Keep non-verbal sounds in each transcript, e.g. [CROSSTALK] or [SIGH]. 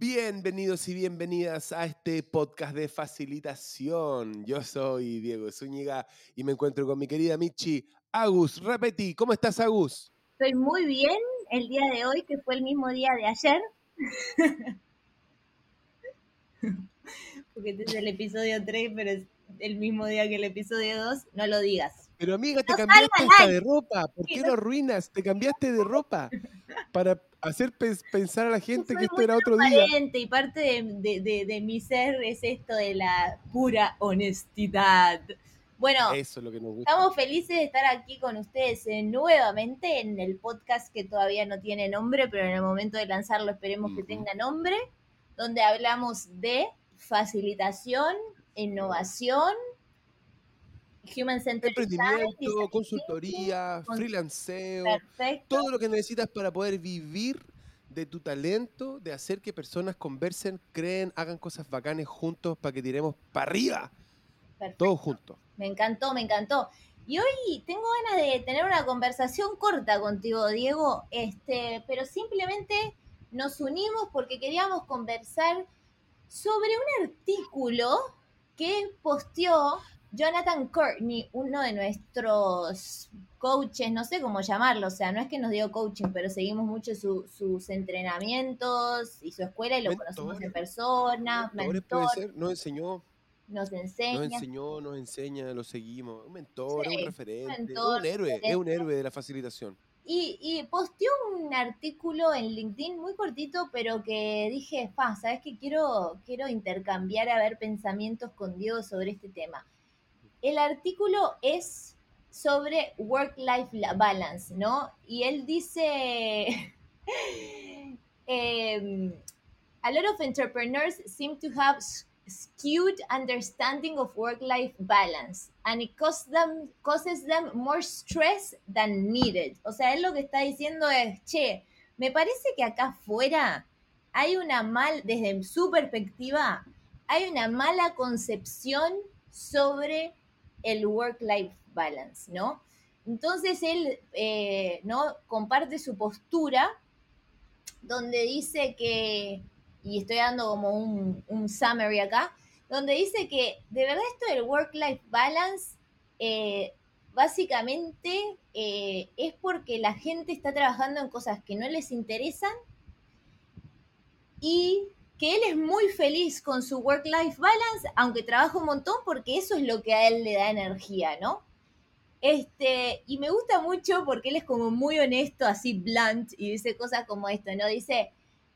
Bienvenidos y bienvenidas a este podcast de facilitación. Yo soy Diego Zúñiga y me encuentro con mi querida Michi Agus Repeti. ¿Cómo estás, Agus? Estoy muy bien el día de hoy, que fue el mismo día de ayer. [LAUGHS] Porque este es el episodio 3, pero es el mismo día que el episodio 2. No lo digas. Pero amiga, te cambiaste hasta de ropa. ¿Por qué lo arruinas? Te cambiaste de ropa [LAUGHS] para hacer pensar a la gente que esto era otro día. Y parte de, mi ser es esto de la pura honestidad. Bueno, estamos felices de estar aquí con ustedes eh, nuevamente en el podcast que todavía no tiene nombre, pero en el momento de lanzarlo esperemos que tenga nombre, donde hablamos de facilitación, innovación, Human Centered Emprendimiento, consultoría, freelanceo, todo lo que necesitas para poder vivir de tu talento, de hacer que personas conversen, creen, hagan cosas bacanes juntos para que tiremos para arriba. Todos juntos. Me encantó, me encantó. Y hoy tengo ganas de tener una conversación corta contigo, Diego, este, pero simplemente nos unimos porque queríamos conversar sobre un artículo que posteó Jonathan Courtney, uno de nuestros coaches, no sé cómo llamarlo, o sea, no es que nos dio coaching, pero seguimos mucho sus entrenamientos y su escuela y lo conocemos en persona. Mentor, puede nos enseñó. Nos enseña. Nos enseñó, nos enseña, lo seguimos. Un mentor, un referente, un héroe, es un héroe de la facilitación. Y, y, posteó un artículo en LinkedIn muy cortito, pero que dije, fa, ¿sabes qué? Quiero, quiero intercambiar a ver pensamientos con Diego sobre este tema. El artículo es sobre work-life balance, ¿no? Y él dice, [LAUGHS] em, a lot of entrepreneurs seem to have skewed understanding of work-life balance and it causes them, causes them more stress than needed. O sea, él lo que está diciendo es, che, me parece que acá afuera hay una mal, desde su perspectiva, hay una mala concepción sobre el work-life balance, ¿no? Entonces él, eh, ¿no? Comparte su postura donde dice que, y estoy dando como un, summary acá, donde dice que de verdad esto del work-life balance eh, básicamente eh, es porque la gente está trabajando en cosas que no les interesan y que él es muy feliz con su work-life balance, aunque trabaja un montón, porque eso es lo que a él le da energía, ¿no? Este, y me gusta mucho porque él es como muy honesto, así blunt, y dice cosas como esto, ¿no? Dice,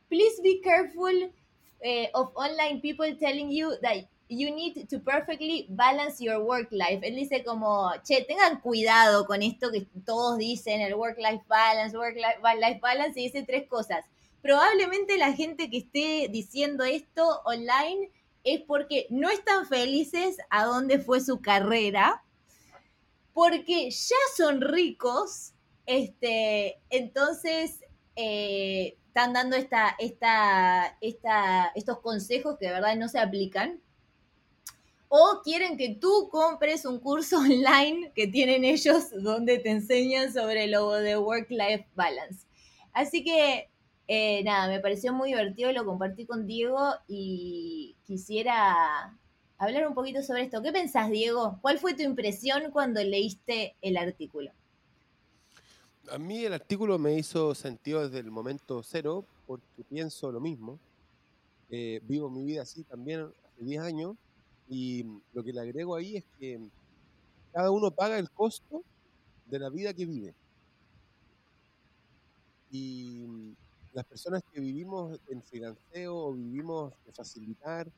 please be careful eh, of online people telling you that you need to perfectly balance your work life. Él dice como, che, tengan cuidado con esto que todos dicen, el work-life balance, work-life balance, y dice tres cosas probablemente la gente que esté diciendo esto online es porque no están felices a dónde fue su carrera, porque ya son ricos, este, entonces eh, están dando esta, esta, esta, estos consejos que de verdad no se aplican. O quieren que tú compres un curso [LAUGHS] online que tienen ellos donde te enseñan sobre lo de work-life balance. Así que eh, nada, me pareció muy divertido, lo compartí con Diego y quisiera hablar un poquito sobre esto. ¿Qué pensás, Diego? ¿Cuál fue tu impresión cuando leíste el artículo? A mí el artículo me hizo sentido desde el momento cero, porque pienso lo mismo. Eh, vivo mi vida así también hace 10 años y lo que le agrego ahí es que cada uno paga el costo de la vida que vive. Y las personas que vivimos en financeo o vivimos de facilitar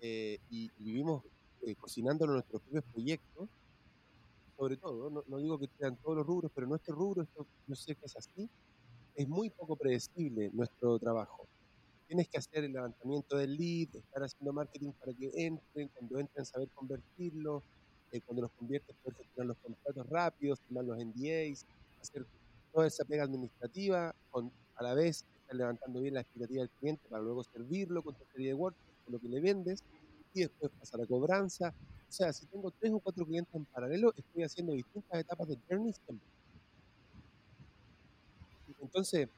eh, y, vivimos eh, cocinando nuestros propios proyectos, sobre todo, no, digo que sean todos los rubros, pero nuestro rubro, esto, yo sé que es así, es muy poco predecible nuestro trabajo. Tienes que hacer el levantamiento del lead, estar haciendo marketing para que entren, cuando entren saber convertirlo, eh, cuando los conviertes poder gestionar los contratos rápidos, firmar los NDAs, hacer toda esa pega administrativa, a la vez levantando bien la expectativa del cliente para luego servirlo con tu serie de WordPress, con lo que le vendes, y después pasar a cobranza. O sea, si tengo tres o cuatro clientes en paralelo, estoy haciendo distintas etapas de journey siempre. Entonces,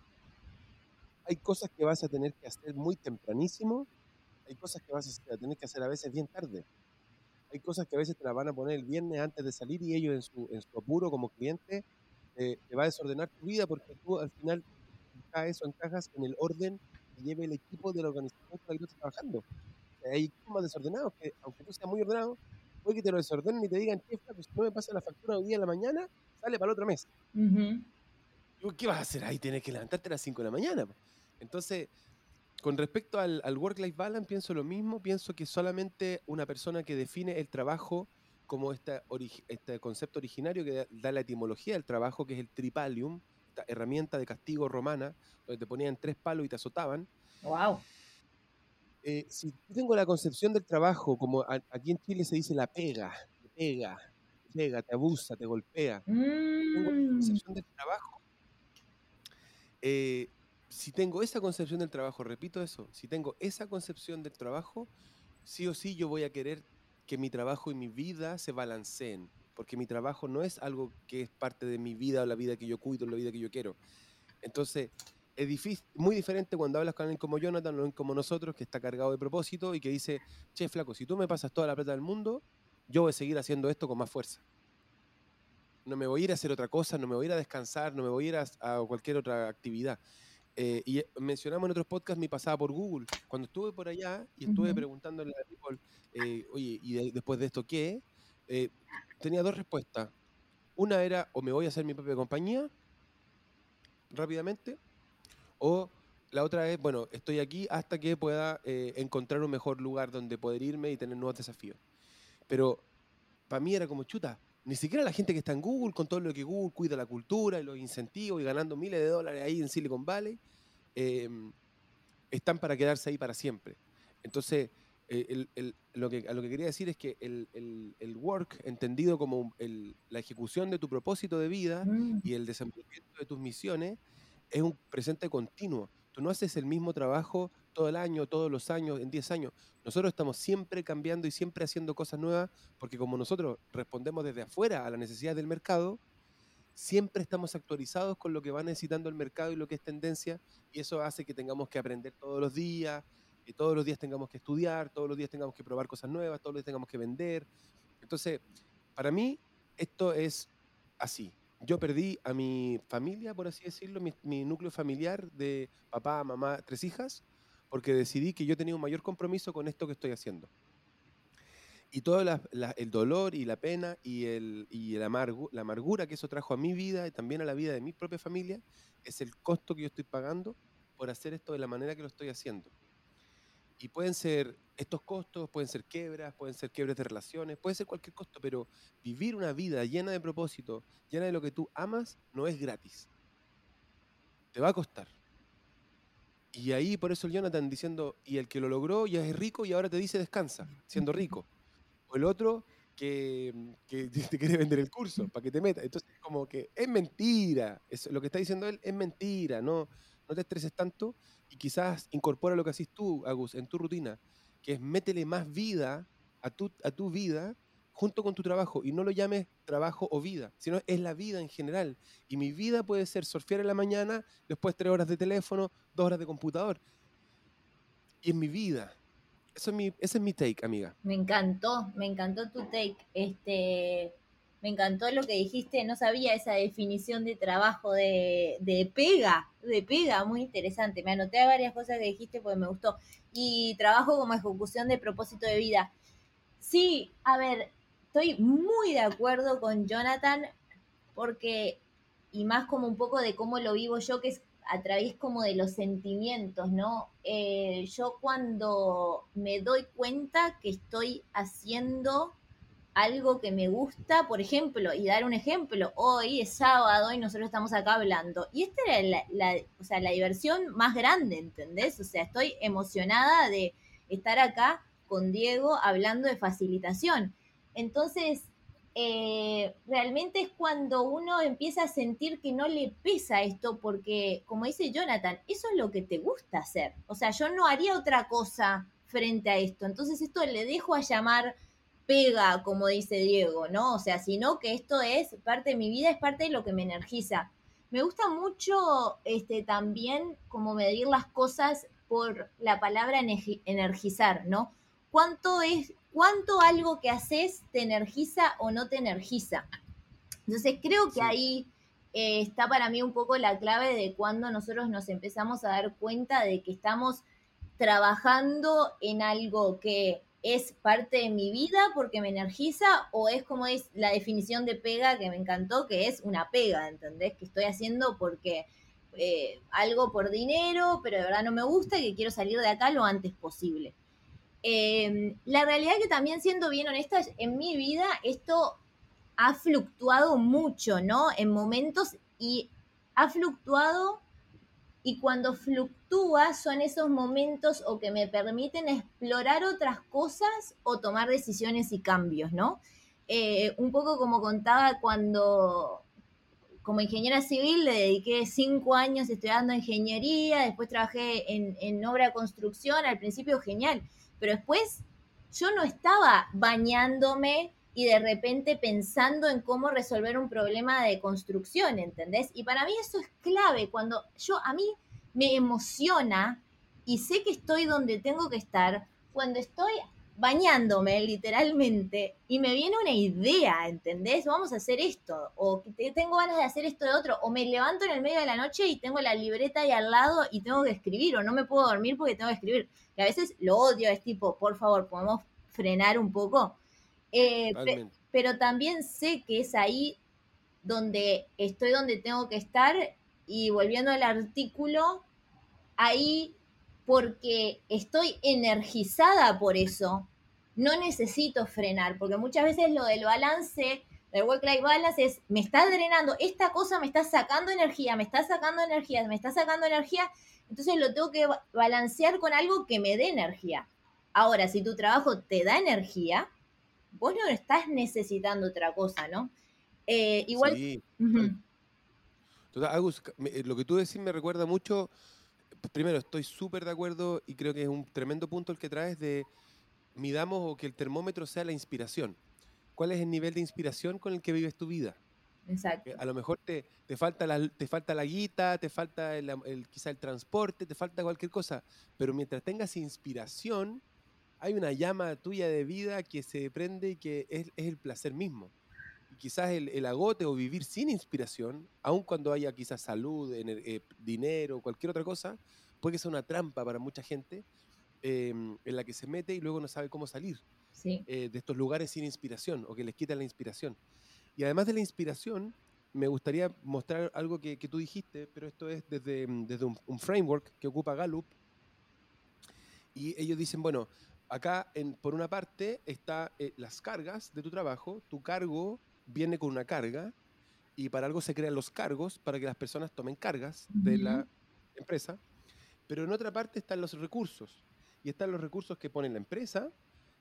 hay cosas que vas a tener que hacer muy tempranísimo, hay cosas que vas a tener que hacer a veces bien tarde. Hay cosas que a veces te las van a poner el viernes antes de salir y ellos en su, en su apuro como cliente eh, te va a desordenar tu vida porque tú al final caes o encajas en el orden que lleve el equipo de la organización con la que tú estás trabajando. hay equipos más desordenados que, aunque tú seas muy ordenado, puede que te lo desordenen y te digan, que si no me pasa la factura hoy día en la mañana, sale para el otro mes. ¿Qué vas a hacer ahí? Tienes que levantarte a las 5 de la mañana. Entonces, con respecto al, work-life balance, pienso lo mismo. Pienso que solamente una persona que define el trabajo como este concepto originario que da, la etimología del trabajo, que es el tripalium, esta herramienta de castigo romana, donde te ponían tres palos y te azotaban. ¡Wow! Eh, si tengo la concepción del trabajo, como aquí en Chile se dice la pega, te pega, te pega, te abusa, te golpea. Tengo la mm. concepción del trabajo. Eh, si tengo esa concepción del trabajo, repito eso, si tengo esa concepción del trabajo, sí o sí yo voy a querer que mi trabajo y mi vida se balanceen, porque mi trabajo no es algo que es parte de mi vida o la vida que yo cuido, la vida que yo quiero. Entonces, es difícil, muy diferente cuando hablas con alguien como Jonathan o como nosotros, que está cargado de propósito y que dice, che, flaco, si tú me pasas toda la plata del mundo, yo voy a seguir haciendo esto con más fuerza. No me voy a ir a hacer otra cosa, no me voy a ir a descansar, no me voy a ir a, cualquier otra actividad. Eh, y mencionamos en otros podcasts mi pasada por Google. Cuando estuve por allá y estuve preguntándole a People, eh, oye, ¿y después de esto qué? Eh, tenía dos respuestas. Una era, o me voy a hacer mi propia compañía rápidamente, o la otra es, bueno, estoy aquí hasta que pueda eh, encontrar un mejor lugar donde poder irme y tener nuevos desafíos. Pero para mí era como chuta. Ni siquiera la gente que está en Google, con todo lo que Google cuida la cultura y los incentivos y ganando miles de dólares ahí en Silicon Valley, em, están para quedarse ahí para siempre. Entonces, eh, lo que, a lo que quería decir es que el, work, entendido como la ejecución de tu propósito de vida mm. y el desenvolvimiento de tus misiones, es un presente continuo. Tú no haces el mismo trabajo todo el año, todos los años, en 10 años. Nosotros estamos siempre cambiando y siempre haciendo cosas nuevas porque como nosotros respondemos desde afuera a las necesidades del mercado, siempre estamos actualizados con lo que va necesitando el mercado y lo que es tendencia y eso hace que tengamos que aprender todos los días, que todos los días tengamos que estudiar, todos los días tengamos que probar cosas nuevas, todos los días tengamos que vender. Entonces, para mí, esto es así yo perdí a mi familia, por así decirlo, mi, núcleo familiar de papá, mamá, tres hijas, porque decidí que yo tenía un mayor compromiso con esto que estoy haciendo. Y todo el dolor y la pena y, el, y la amargura que eso trajo a mi vida y también a la vida de mi propia familia es el costo que yo estoy pagando por hacer esto de la manera que lo estoy haciendo. Y pueden ser estos costos, pueden ser quebras, pueden ser quiebres de relaciones, puede ser cualquier costo, pero vivir una vida llena de propósito, llena de lo que tú amas, no es gratis. Te va a costar. Y ahí por eso el Jonathan diciendo, y el que lo logró ya es rico y ahora te dice descansa, siendo rico. O el otro que, [LAUGHS] te quiere vender el curso para que te metas. Entonces, como que es mentira. Es, lo que está diciendo él es mentira. No, no te estreses tanto y quizás incorpora lo que haces tú, Agus, en tu rutina, que es métele más vida a tu, a tu vida junto con tu trabajo y no lo llames trabajo o vida, sino es la vida en general. Y mi vida puede ser surfear en la mañana, después tres horas de teléfono, dos horas de computador. Y es mi vida. Eso es mi, ese es mi take, amiga. Me encantó, me encantó tu take. Este, me encantó lo que dijiste, no sabía esa definición de trabajo de, de pega, de pega, muy interesante. Me anoté varias cosas que dijiste porque me gustó. Y trabajo como ejecución de propósito de vida. Sí, a ver, estoy muy de acuerdo con Jonathan porque, y más como un poco de cómo lo vivo yo, que es a través como de los sentimientos, ¿no? Eh, yo cuando me doy cuenta que estoy haciendo algo que me gusta, por ejemplo, y dar un ejemplo, hoy es sábado y nosotros estamos acá hablando. Y esta era la, o sea, la diversión más grande, ¿entendés? O sea, estoy emocionada de estar acá con Diego hablando de facilitación. Entonces, eh, realmente es cuando uno empieza a sentir que no le pesa esto, porque, como dice Jonathan, eso es lo que te gusta hacer. O sea, yo no haría otra cosa frente a esto. Entonces, esto le dejo a llamar pega, como dice Diego, ¿no? O sea, sino que esto es parte de mi vida, es parte de lo que me energiza. Me gusta mucho este, también como medir las cosas por la palabra energizar, ¿no? ¿Cuánto es, cuánto algo que haces te energiza o no te energiza? Entonces creo que ahí eh, está para mí un poco la clave de cuando nosotros nos empezamos a dar cuenta de que estamos trabajando en algo que es parte de mi vida porque me energiza o es como es la definición de pega que me encantó, que es una pega, ¿entendés? Que estoy haciendo porque eh, algo por dinero, pero de verdad no me gusta y que quiero salir de acá lo antes posible. Em, la realidad que también siendo bien honesta, en mi vida esto ha fluctuado mucho, ¿no? En momentos y ha fluctuado y cuando fluctúa son esos momentos o que me permiten explorar otras cosas o tomar decisiones y cambios, ¿no? Eh, un poco como contaba cuando como ingeniera civil le dediqué cinco años estudiando ingeniería, después trabajé en, en obra construcción, al principio genial, pero después yo no estaba bañándome y de repente pensando en cómo resolver un problema de construcción, ¿entendés? Y para mí eso es clave, cuando yo a mí me emociona y sé que estoy donde tengo que estar, cuando estoy bañándome literalmente y me viene una idea, ¿entendés? Vamos a hacer esto, o tengo ganas de hacer esto de otro, o me levanto en el medio de la noche y tengo la libreta ahí al lado y tengo que escribir, o no me puedo dormir porque tengo que escribir. Y a veces lo odio, es tipo, por favor, podemos frenar un poco. Eh, pero también sé que es ahí donde estoy donde tengo que estar y volviendo al artículo, ahí porque estoy energizada por eso, no necesito frenar, porque muchas veces lo del balance, del work-life balance es, me está drenando, esta cosa me está sacando energía, me está sacando energía, me está sacando energía, entonces lo tengo que balancear con algo que me dé energía. Ahora, si tu trabajo te da energía, vos no estás necesitando otra cosa, ¿no? Eh, igual... Sí. Agus, eh, lo que tú decís me recuerda mucho, primero estoy súper de acuerdo y creo que es un tremendo punto el que traes de midamos o que el termómetro sea la inspiración. ¿Cuál es el nivel de inspiración con el que vives tu vida? Exacto. A lo mejor te, te, falta, la, te falta la guita, te falta el, quizá el transporte, te falta cualquier cosa, pero mientras tengas inspiración, hay una llama tuya de vida que se prende y que es, el placer mismo. Y quizás el, agote o vivir sin inspiración, aun cuando haya quizás salud, eh, dinero, cualquier otra cosa, puede ser una trampa para mucha gente em, en la que se mete y luego no sabe cómo salir eh, de estos lugares sin inspiración o que les quita la inspiración. Y además de la inspiración, me gustaría mostrar algo que, tú dijiste, pero esto es desde, desde un, framework que ocupa Gallup. Y ellos dicen, bueno, acá, en, por una parte, está eh, las cargas de tu trabajo. Tu cargo viene con una carga y para algo se crean los cargos para que las personas tomen cargas de la empresa. Pero en otra parte están los recursos. Y están los recursos que pone la empresa,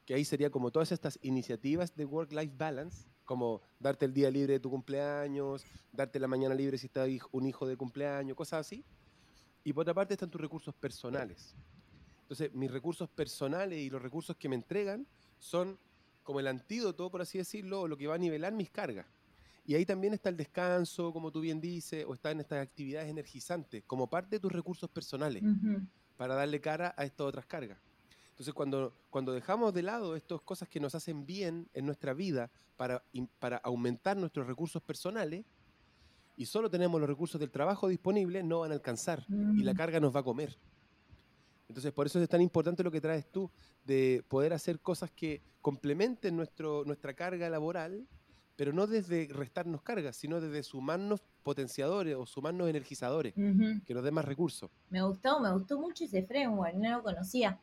que ahí sería como todas estas iniciativas de work-life balance, como darte el día libre de tu cumpleaños, darte la mañana libre si está un hijo de cumpleaños, cosas así. Y por otra parte están tus recursos personales. Entonces, mis recursos personales y los recursos que me entregan son como el antídoto, por así decirlo, lo que va a nivelar mis cargas. Y ahí también está el descanso, como tú bien dices, o están estas actividades energizantes, como parte de tus recursos personales, para darle cara a estas otras cargas. Entonces, cuando, cuando dejamos de lado estas cosas que nos hacen bien en nuestra vida para, para aumentar nuestros recursos personales, y solo tenemos los recursos del trabajo disponibles, no van a alcanzar y la carga nos va a comer. Entonces, por eso es tan importante lo que traes tú, de poder hacer cosas que complementen nuestro, nuestra carga laboral, pero no desde restarnos cargas, sino desde sumarnos potenciadores o sumarnos energizadores, que nos den más recursos. Me gustó, me gustó mucho ese framework, no lo conocía.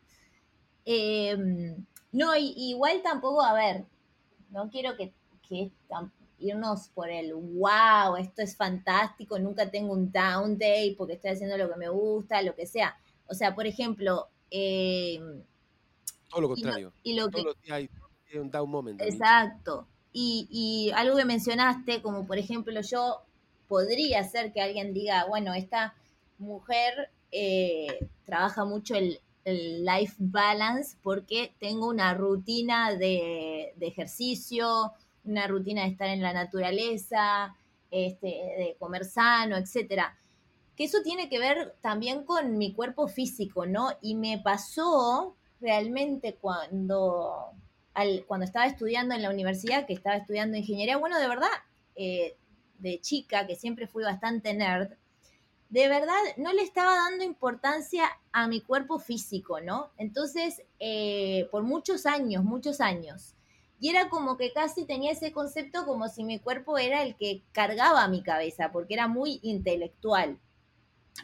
Em, no, igual tampoco, a ver, no quiero que, que irnos por el wow, esto es fantástico, nunca tengo un down day porque estoy haciendo lo que me gusta, lo que sea o sea, por ejemplo... Eh, Todo lo contrario. Y lo, que, hay un down moment. Exacto. Y, y, algo que mencionaste, como por ejemplo yo podría ser que alguien diga, bueno, esta mujer eh, trabaja mucho el, life balance porque tengo una rutina de, de, ejercicio, una rutina de estar en la naturaleza, este, de comer sano, etcétera. Que eso tiene que ver también con mi cuerpo físico, ¿no? Y me pasó realmente cuando, cuando estaba estudiando en la universidad, que estaba estudiando ingeniería, bueno, de verdad, eh, de chica, que siempre fui bastante nerd, de verdad no le estaba dando importancia a mi cuerpo físico, ¿no? Entonces, eh, por muchos años, muchos años. Y era como que casi tenía ese concepto como si mi cuerpo era el que cargaba mi cabeza, porque era muy intelectual.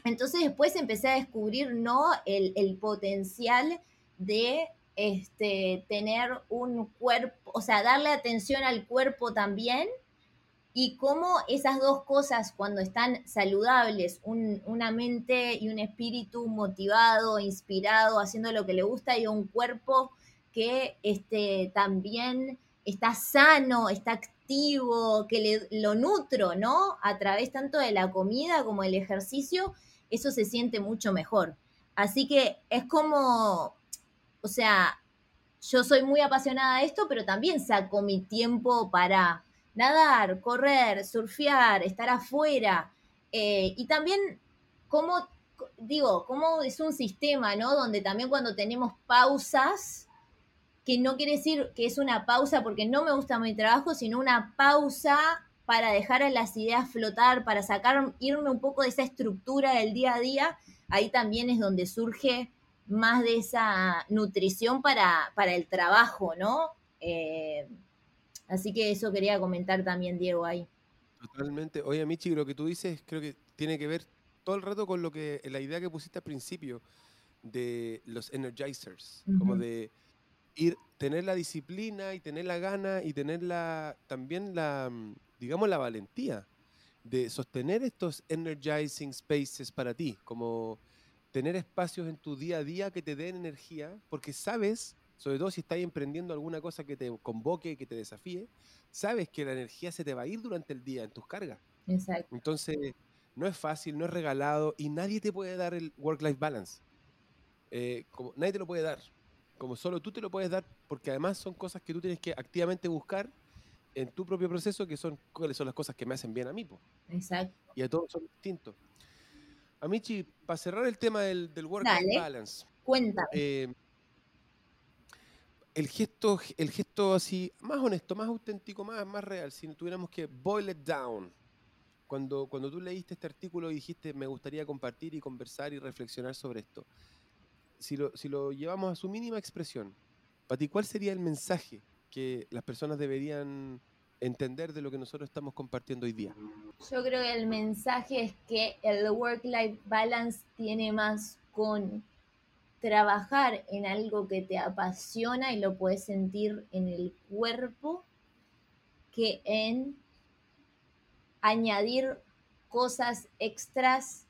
Entonces después empecé a descubrir, ¿no? El, el potencial de este, tener un cuerpo, o sea, darle atención al cuerpo también y cómo esas dos cosas cuando están saludables, una mente y un espíritu motivado, inspirado, haciendo lo que le gusta y un cuerpo que este, también está sano, está activo, que le, lo nutro, ¿no? A través tanto de la comida como del ejercicio, eso se siente mucho mejor. Así que es como, o sea, yo soy muy apasionada de esto, pero también saco mi tiempo para nadar, correr, surfear, estar afuera. Eh, y también, como, digo, como es un sistema, ¿no? Donde también cuando tenemos pausas, que no quiere decir que es una pausa porque no me gusta mi trabajo, sino una pausa para dejar a las ideas flotar, para sacar, irme un poco de esa estructura del día a día, ahí también es donde surge más de esa nutrición para, para el trabajo, ¿no? Eh, Así que eso quería comentar también, Diego, ahí. Totalmente. Oye, Michi, lo que tú dices creo que tiene que ver todo el rato con lo que la idea que pusiste al principio de los energizers, como de ir, tener la disciplina y tener la gana y tener la, también la, digamos, la valentía de sostener estos energizing spaces para ti, como tener espacios en tu día a día que te den energía, porque sabes sobre todo si estás emprendiendo alguna cosa que te convoque, que te desafíe, sabes que la energía se te va a ir durante el día en tus cargas. Exacto. Entonces, no es fácil, no es regalado y nadie te puede dar el work-life balance. Eh, como, nadie te lo puede dar. Como solo tú te lo puedes dar, porque además son cosas que tú tienes que activamente buscar en tu propio proceso, que son cuáles son las cosas que me hacen bien a mí. Exacto. Y a todos son distintos. Amichi, para cerrar el tema del, work-life balance. Cuéntame. Eh, el gesto, el gesto así, más honesto, más auténtico, más, más real, si tuviéramos que boil it down. Cuando, cuando tú leíste este artículo y dijiste, me gustaría compartir y conversar y reflexionar sobre esto, si lo, si lo llevamos a su mínima expresión, para ¿cuál sería el mensaje que las personas deberían entender de lo que nosotros estamos compartiendo hoy día? Yo creo que el mensaje es que el work-life balance tiene más con trabajar en algo que te apasiona y lo puedes sentir en el cuerpo que en añadir cosas extras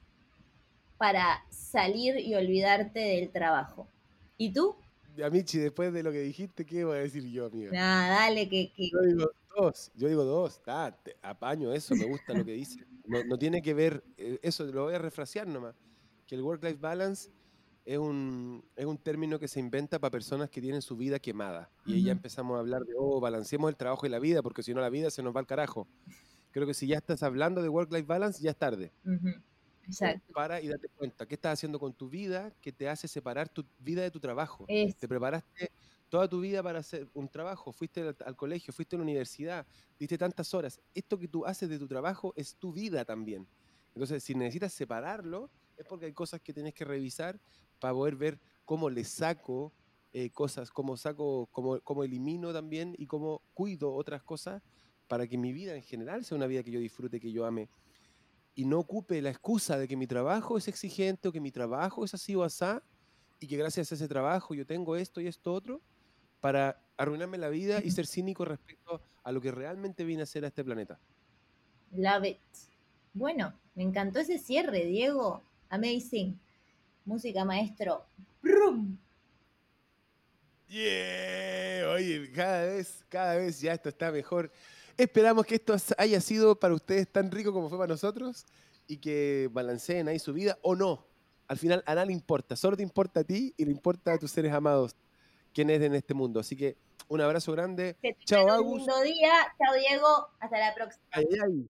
para salir y olvidarte del trabajo. ¿Y tú? Amichi, después de lo que dijiste, ¿qué voy a decir yo, amigo? Nada, dale, que, Yo digo dos, yo digo dos, apaño eso, me gusta lo que dice. No, no, tiene que ver, eh, eso lo voy a refrasear nomás, que el work-life balance es un, es un término que se inventa para personas que tienen su vida quemada. Y ahí ya empezamos a hablar de, oh, balanceemos el trabajo y la vida, porque si no la vida se nos va al carajo. Creo que si ya estás hablando de work-life balance, ya es tarde. Exacto. Para y date cuenta, ¿qué estás haciendo con tu vida que te hace separar tu vida de tu trabajo? Te preparaste toda tu vida para hacer un trabajo, fuiste al, al, colegio, fuiste a la universidad, diste tantas horas. Esto que tú haces de tu trabajo es tu vida también. Entonces, si necesitas separarlo, es porque hay cosas que tienes que revisar para poder ver cómo le saco eh, cosas, cómo saco, cómo, cómo elimino también y cómo cuido otras cosas para que mi vida en general sea una vida que yo disfrute, que yo ame. Y no ocupe la excusa de que mi trabajo es exigente o que mi trabajo es así o asá y que gracias a ese trabajo yo tengo esto y esto otro para arruinarme la vida y ser cínico respecto a lo que realmente vine a hacer a este planeta. Love it. Bueno, me encantó ese cierre, Diego. Amazing. Música, maestro. ¡Brum! Yeah, oye, cada vez, cada vez ya esto está mejor. Esperamos que esto haya sido para ustedes tan rico como fue para nosotros y que balanceen ahí su vida o no. Al final a nada le importa, solo te importa a ti y le importa a tus seres amados quienes en este mundo. Así que un abrazo grande. Chao, Agus. Un lindo día. Chao, Diego. Hasta la próxima.